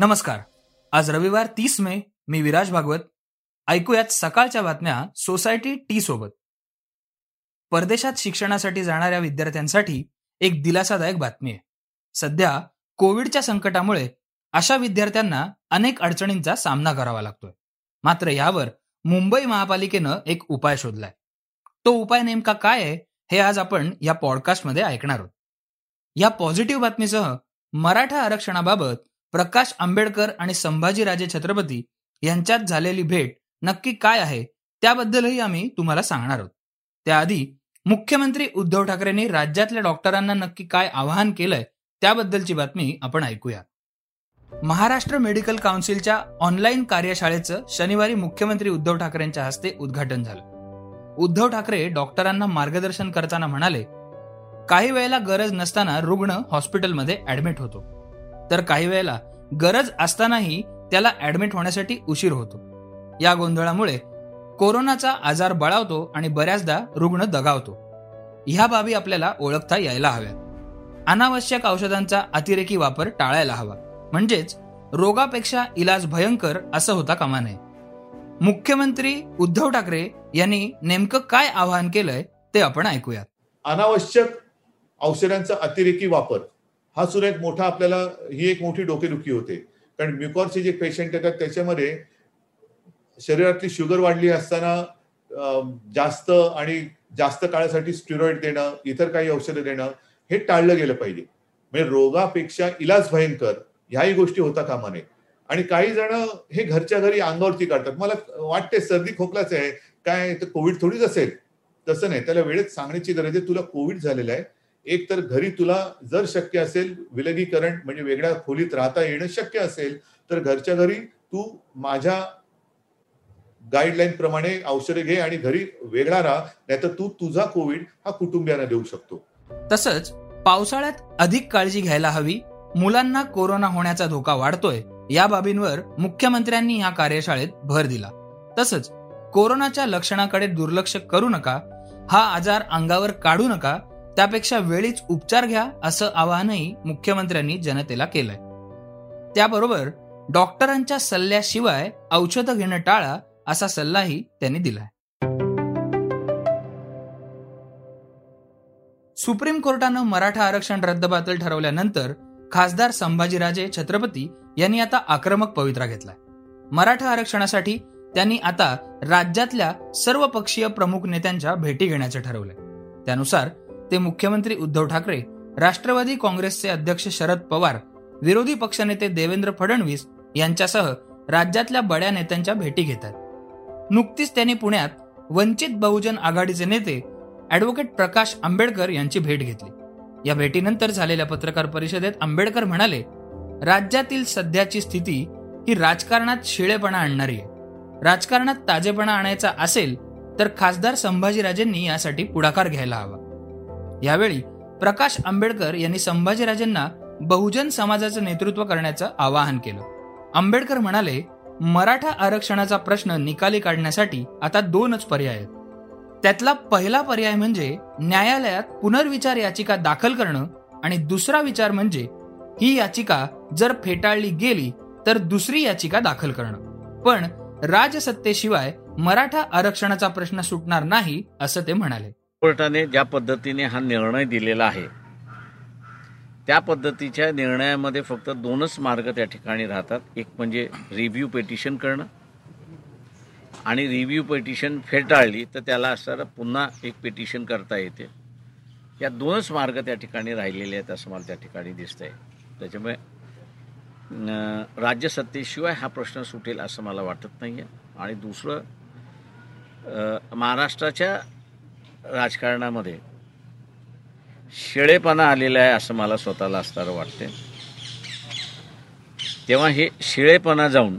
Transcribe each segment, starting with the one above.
नमस्कार. आज रविवार तीस मे मी विराज भागवत. ऐकूयात सकाळच्या बातम्या सोसायटी टी सोबत. परदेशात शिक्षणासाठी जाणाऱ्या विद्यार्थ्यांसाठी एक दिलासादायक बातमी आहे. सध्या कोविडच्या संकटामुळे अशा विद्यार्थ्यांना अनेक अडचणींचा सामना करावा लागतोय. मात्र यावर मुंबई महापालिकेनं एक उपाय शोधलाय. तो उपाय नेमका काय आहे हे आज आपण या पॉडकास्टमध्ये ऐकणार आहोत. या पॉझिटिव्ह बातमीसह मराठा आरक्षणाबाबत प्रकाश आंबेडकर आणि संभाजीराजे छत्रपती यांच्यात झालेली भेट नक्की काय आहे त्याबद्दलही आम्ही तुम्हाला सांगणार आहोत. त्याआधी मुख्यमंत्री उद्धव ठाकरेंनी राज्यातल्या डॉक्टरांना नक्की काय आवाहन केलंय त्याबद्दलची बातमी आपण ऐकूया. महाराष्ट्र मेडिकल काउन्सिलच्या ऑनलाईन कार्यशाळेचं शनिवारी मुख्यमंत्री उद्धव ठाकरेंच्या हस्ते उद्घाटन झालं. उद्धव ठाकरे डॉक्टरांना मार्गदर्शन करताना म्हणाले काही वेळेला गरज नसताना रुग्ण हॉस्पिटलमध्ये ऍडमिट होतो. तर काही वेळेला गरज असतानाही त्याला ऍडमिट होण्यासाठी उशीर होतो. या गोंधळामुळे कोरोनाचा आजार बळावतो आणि बऱ्याचदा रुग्ण दगावतो. ह्या बाबी आपल्याला ओळखता यायला हव्यात. अनावश्यक औषधांचा अतिरेकी वापर टाळायला हवा. म्हणजेच रोगापेक्षा इलाज भयंकर असं होता कामा नये. मुख्यमंत्री उद्धव ठाकरे यांनी नेमकं काय आवाहन केलंय ते आपण ऐकूयात. अनावश्यक औषधांचा अतिरेकी वापर हा सुद्धा एक मोठा आपल्याला ही एक मोठी डोकेदुखी होते. कारण म्युकॉरचे जे पेशंट येतात त्याच्यामध्ये शरीरातली शुगर वाढली असताना जास्त आणि जास्त काळासाठी स्टिरॉइड देणं इतर काही औषधं देणं हे टाळलं गेलं पाहिजे. म्हणजे रोगापेक्षा इलाज भयंकर ह्याही गोष्टी होता कामा नये आणि काही जण हे घरच्या घरी अंगावरती काढतात. मला वाटते सर्दी खोकलाच आहे. काय तर कोविड थोडीच असेल. तसं नाही. त्याला वेळेत सांगण्याची गरज आहे. तुला कोविड झालेलं आहे. एक तर घरी तुला जर शक्य असेल विलगीकरण म्हणजे वेगळ्या खोलीत राहता येणं शक्य असेल तर घरच्या घरी तू माझ्या गाईडलाईन प्रमाणे औषधे घे आणि घरी वेगळा राहा नाहीतर तू तुझा कोविड हा कुटुंबियांना देऊ शकतो. तसंच पावसाळ्यात अधिक काळजी घ्यायला हवी. मुलांना कोरोना होण्याचा धोका वाढतोय या बाबींवर मुख्यमंत्र्यांनी या कार्यशाळेत भर दिला. तसंच कोरोनाच्या लक्षणाकडे दुर्लक्ष करू नका. हा आजार अंगावर काढू नका. त्यापेक्षा वेळीच उपचार घ्या असं आवाहनही मुख्यमंत्र्यांनी जनतेला केलंय. त्याबरोबर डॉक्टरांच्या सल्ल्याशिवाय औषधं घेणं टाळा असा सल्लाही त्यांनी दिलाय. सुप्रीम कोर्टानं मराठा आरक्षण रद्दबातल ठरवल्यानंतर खासदार संभाजीराजे छत्रपती यांनी आता आक्रमक पवित्रा घेतलाय. मराठा आरक्षणासाठी त्यांनी आता राज्यातल्या सर्व पक्षीय प्रमुख नेत्यांच्या भेटी घेण्याचं ठरवलंय. त्यानुसार ते मुख्यमंत्री उद्धव ठाकरे राष्ट्रवादी काँग्रेसचे अध्यक्ष शरद पवार विरोधी पक्षनेते देवेंद्र फडणवीस यांच्यासह राज्यातल्या बड्या नेत्यांच्या भेटी घेतात. नुकतीच त्यांनी पुण्यात वंचित बहुजन आघाडीचे नेते ॲडव्होकेट प्रकाश आंबेडकर यांची भेट घेतली. या भेटीनंतर झालेल्या पत्रकार परिषदेत आंबेडकर म्हणाले राज्यातील सध्याची स्थिती ही राजकारणात शिळेपणा आणणारी आहे. राजकारणात ताजेपणा आणायचा असेल तर खासदार संभाजीराजेंनी यासाठी पुढाकार घ्यायला हवा. यावेळी प्रकाश आंबेडकर यांनी संभाजीराजेंना बहुजन समाजाचं नेतृत्व करण्याचं आवाहन केलं. आंबेडकर म्हणाले मराठा आरक्षणाचा प्रश्न निकाली काढण्यासाठी आता दोनच पर्याय आहेत. त्यातला पहिला पर्याय म्हणजे न्यायालयात पुनर्विचार याचिका दाखल करणं आणि दुसरा विचार म्हणजे ही याचिका जर फेटाळली गेली तर दुसरी याचिका दाखल करणं. पण राजसत्तेशिवाय मराठा आरक्षणाचा प्रश्न सुटणार नाही असं ते म्हणाले. कोर्टाने ज्या पद्धतीने हा निर्णय दिलेला आहे त्या पद्धतीच्या निर्णयामध्ये फक्त दोनच मार्ग त्या ठिकाणी राहतात. एक म्हणजे रिव्ह्यू पेटिशन करणं आणि रिव्ह्यू पेटिशन फेटाळली तर त्याला असं पुन्हा एक पेटिशन करता येते. या दोनच मार्ग त्या ठिकाणी राहिलेले आहेत असं मला त्या ठिकाणी दिसतंय. त्याच्यामुळे राज्यसत्तेशिवाय हा प्रश्न सुटेल असं मला वाटत नाही आहे आणि दुसरं महाराष्ट्राच्या राजकारणामध्ये. शिळेपणा आलेला आहे असं मला स्वतःला असताना वाटते तेव्हा हे शिळेपणा जाऊन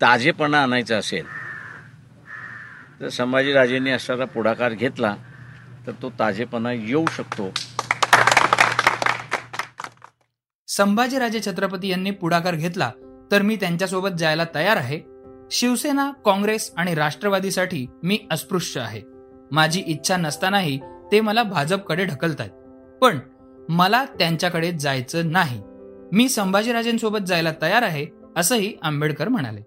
ताजेपणा आणायचा असेल तर संभाजीराजेंनी असणारा पुढाकार घेतला तर तो ताजेपणा येऊ शकतो. संभाजीराजे छत्रपती यांनी पुढाकार घेतला तर मी त्यांच्यासोबत जायला तयार आहे. शिवसेना काँग्रेस आणि राष्ट्रवादीसाठी मी अस्पृश्य आहे. माझी इच्छा नसतानाही ते मला भाजपकडे ढकलतायत. पण मला त्यांच्याकडे जायचं नाही. मी संभाजीराजेंसोबत जायला तयार आहे असंही आंबेडकर म्हणाले.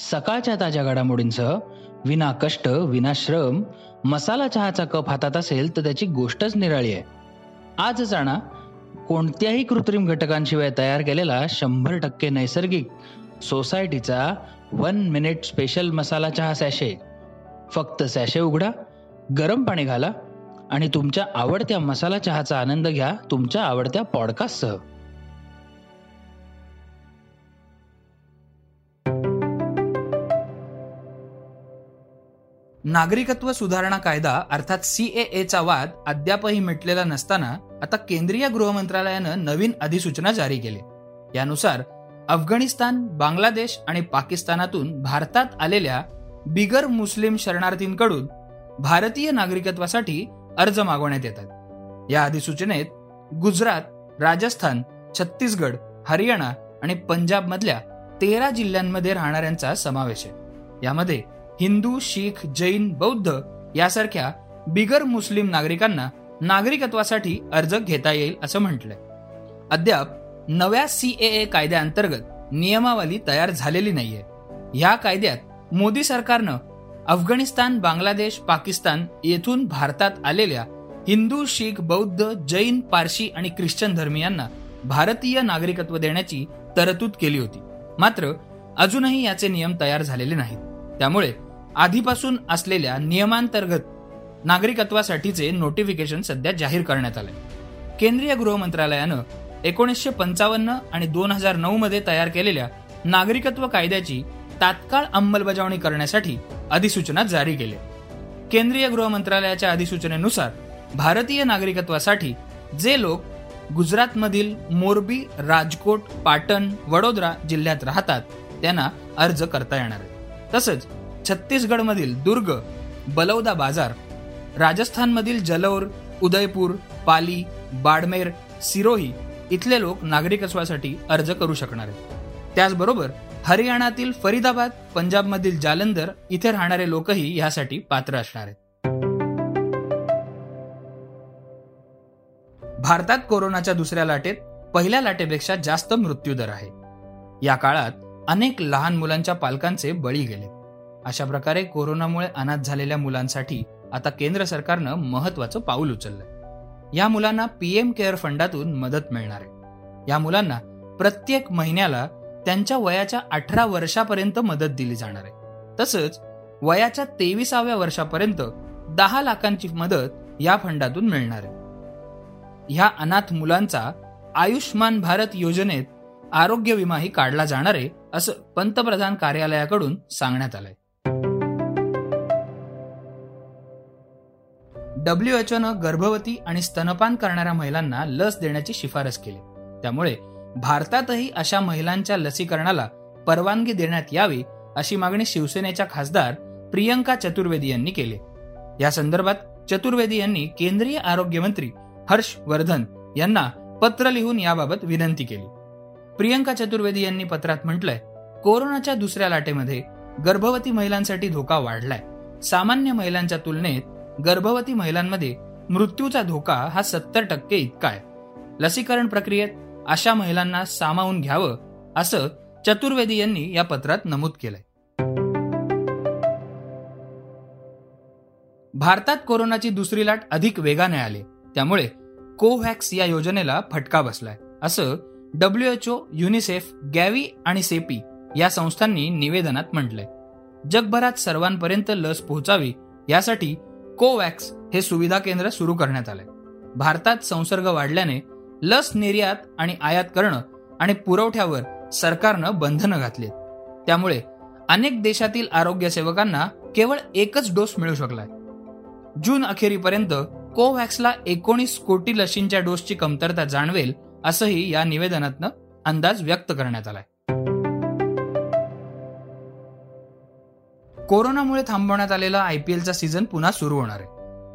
सकाळच्या ताज्या घडामोडींसह विना कष्ट विना श्रम मसाला चहाचा कप हातात असेल तर त्याची गोष्टच निराळी आहे. आज जाणा कोणत्याही कृत्रिम घटकांशिवाय तयार केलेला शंभर टक्के नैसर्गिक सोसायटीचा वन मिनिट स्पेशल मसाला चहा सॅशे फक्त सॅशे उघडा गरम पाणी घाला आणि तुमच्या आवडत्या मसाला चहाचा आनंद घ्या तुमच्या आवडत्या पॉडकास्टसह. नागरिकत्व सुधारणा कायदा अर्थात सीएएचा वाद अद्यापही मिटलेला नसताना आता केंद्रीय गृह मंत्रालयानं नवीन अधिसूचना जारी केली. यानुसार अफगाणिस्तान बांगलादेश आणि पाकिस्तानातून भारतात आलेल्या बिगर मुस्लिम शरणार्थींकडून भारतीय नागरिकत्वासाठी अर्ज मागवण्यात येतात. या अधिसूचनेत गुजरात राजस्थान छत्तीसगड हरियाणा आणि पंजाब मधल्या तेरा जिल्ह्यांमध्ये राहणाऱ्यांचा समावेश आहे. यामध्ये हिंदू शीख जैन बौद्ध यासारख्या बिगर मुस्लिम नागरिकांना नागरिकत्वासाठी अर्ज घेता येईल असं म्हटलंय. अद्याप नव्या सी ए कायद्याअंतर्गत नियमावली तयार झालेली नाहीये. या कायद्यात मोदी सरकारनं अफगाणिस्तान बांगलादेश पाकिस्तान येथून भारतात आलेल्या हिंदू शीख बौद्ध जैन पारशी आणि ख्रिश्चन धर्मियांना भारतीय नागरिकत्व देण्याची तरतूद केली होती. मात्र अजूनही याचे नियम तयार झालेले नाहीत. त्यामुळे आधीपासून असलेल्या नियमांतर्गत नागरिकत्वासाठीचे नोटिफिकेशन सध्या जाहीर करण्यात आले. केंद्रीय गृह मंत्रालयानं एकोणीसशे पंचावन्न आणि दोन हजार नऊ मध्ये तयार केलेल्या नागरिकत्व कायद्याची तात्काळ अंमलबजावणी करण्यासाठी अधिसूचना जारी केली. केंद्रीय गृह मंत्रालयाच्या अधिसूचनेनुसार भारतीय नागरिकत्वासाठी जे लोक गुजरातमधील मोरबी राजकोट पाटण वडोदरा जिल्ह्यात राहतात त्यांना अर्ज करता येणार आहे. तसंच छत्तीसगडमधील दुर्ग बलौदा बाजार राजस्थानमधील जलौर उदयपूर पाली बाडमेर सिरोही इथले लोक नागरिकत्वासाठी अर्ज करू शकणार आहेत. त्याचबरोबर हरियाणातील फरीदाबाद पंजाबमधील जालंधर इथे राहणारे लोकही यासाठी पात्र असणार आहेत. भारतात कोरोनाच्या दुसऱ्या लाटेत पहिल्या लाटेपेक्षा जास्त मृत्यूदर आहे. या काळात अनेक लहान मुलांच्या पालकांचे बळी गेले. अशा प्रकारे कोरोनामुळे अनाथ झालेल्या मुलांसाठी आता केंद्र सरकारनं महत्वाचं पाऊल उचललंय. या मुलांना पीएम केअर फंडातून मदत मिळणार आहे. या मुलांना प्रत्येक महिन्याला त्यांच्या वयाच्या अठरा वर्षापर्यंत मदत दिली जाणार आहे. तसंच वयाच्या तेविसाव्या वर्षापर्यंत दहा लाखांची मदत या फंडातून मिळणार आहे. ह्या अनाथ मुलांचा आयुष्मान भारत योजनेत आरोग्य विमाही काढला जाणार आहे असं पंतप्रधान कार्यालयाकडून सांगण्यात आलंय. डब्ल्यू एचओ न गर्भवती आणि स्तनपान करणाऱ्या महिलांना लस देण्याची शिफारस केली. त्यामुळे भारतातही अशा महिलांच्या लसीकरणाला परवानगी देण्यात यावी अशी मागणी शिवसेनेच्या खासदार प्रियंका चतुर्वेदी यांनी केली. या संदर्भात चतुर्वेदी यांनी केंद्रीय आरोग्य मंत्री हर्ष वर्धन यांना पत्र लिहून याबाबत विनंती केली. प्रियंका चतुर्वेदी यांनी पत्रात म्हटलंय कोरोनाच्या दुसऱ्या लाटेमध्ये गर्भवती महिलांसाठी धोका वाढलाय. सामान्य महिलांच्या तुलनेत गर्भवती महिलांमध्ये मृत्यूचा धोका हा सत्तर टक्के इतका आहे. लसीकरण प्रक्रियेत अशा महिलांना सामावून घ्यावं असं चतुर्वेदी यांनी या पत्रात नमूद केलंय. भारतात कोरोनाची दुसरी लाट अधिक वेगाने आली. त्यामुळे कोव्हॅक्स या योजनेला फटका बसलाय असं डब्ल्यूएचओ युनिसेफ गॅवी आणि सेपी या संस्थांनी निवेदनात म्हटलंय. जगभरात सर्वांपर्यंत लस पोहोचावी यासाठी कोवॅक्स हे सुविधा केंद्र सुरू करण्यात आलंय. भारतात संसर्ग वाढल्याने लस निर्यात आणि आयात करणं आणि पुरवठ्यावर सरकारनं बंधनं घातली त्यामुळे अनेक देशातील आरोग्य सेवकांना केवळ एकच डोस मिळू शकलाय. जून अखेरीपर्यंत कोव्हॅक्सला एकोणीस कोटी लशींच्या डोसची कमतरता जाणवेल असंही या निवेदनातनं अंदाज व्यक्त करण्यात आलाय. कोरोनामुळे थांबवण्यात आलेला आयपीएलचा सीझन पुन्हा सुरू होणार आहे.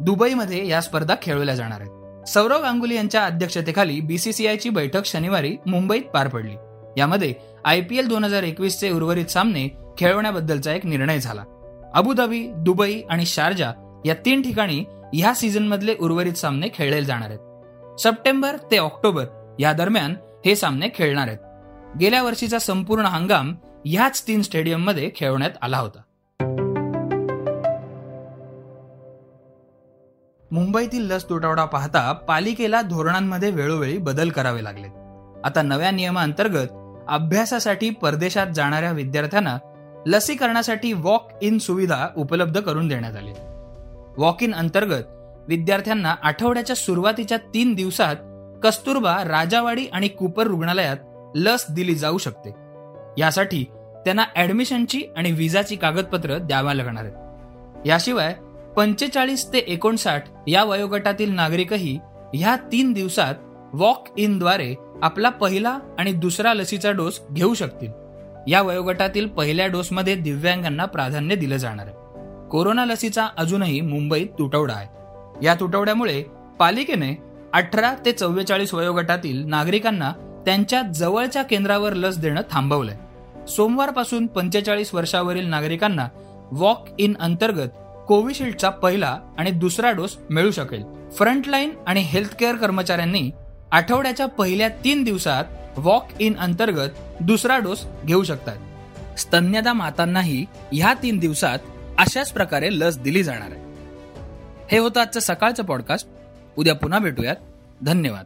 दुबईमध्ये या स्पर्धा खेळवल्या जाणार आहेत. सौरव गांगुली यांच्या अध्यक्षतेखाली बीसीसीआयची बैठक शनिवारी मुंबईत पार पडली. यामध्ये आयपीएल दोन हजार एकवीसचे उर्वरित सामने खेळवण्याबद्दलचा एक निर्णय झाला. अबुधाबी दुबई आणि शारजा या तीन ठिकाणी ह्या सीझनमधले उर्वरित सामने खेळले जाणार आहेत. सप्टेंबर ते ऑक्टोबर या दरम्यान हे सामने खेळणार आहेत. गेल्या वर्षीचा संपूर्ण हंगाम ह्याच तीन स्टेडियममध्ये खेळवण्यात आला होता. मुंबईतील लस तुटवडा पाहता पालिकेला धोरणांमध्ये वेळोवेळी बदल करावे लागले. आता नव्या नियमाअंतर्गत अभ्यासासाठी परदेशात जाणाऱ्या विद्यार्थ्यांना लसीकरणासाठी वॉक इन सुविधा उपलब्ध करून देण्यात आली. वॉक इन अंतर्गत विद्यार्थ्यांना आठवड्याच्या सुरुवातीच्या तीन दिवसात कस्तुरबा राजावाडी आणि कुपर रुग्णालयात लस दिली जाऊ शकते. यासाठी त्यांना ऍडमिशनची आणि विजाची कागदपत्र द्यावा लागणार आहेत. याशिवाय पंचेचाळीस ते एकोणसाठ या वयोगटातील नागरिकही ह्या तीन दिवसात वॉक इनद्वारे आपला पहिला आणि दुसरा लसीचा डोस घेऊ शकतील. या वयोगटातील पहिल्या डोसमध्ये दिव्यांगांना प्राधान्य दिलं जाणार आहे. कोरोना लसीचा अजूनही मुंबईत तुटवडा आहे. या तुटवड्यामुळे पालिकेने अठरा ते चव्वेचाळीस वयोगटातील नागरिकांना त्यांच्या जवळच्या केंद्रावर लस देणं थांबवलंय. सोमवारपासून पंचेचाळीस वर्षावरील नागरिकांना वॉक इन अंतर्गत कोविशिल्डचा पहिला आणि दुसरा डोस मिळू शकेल. फ्रंटलाईन आणि हेल्थकेअर कर्मचाऱ्यांनी आठवड्याच्या पहिल्या तीन दिवसात वॉक इन अंतर्गत दुसरा डोस घेऊ शकतात. स्तन्यदा मातांनाही ह्या तीन दिवसात अशाच प्रकारे लस दिली जाणार आहे. हे होतं आजचं सकाळचं पॉडकास्ट. उद्या पुन्हा भेटूयात. धन्यवाद.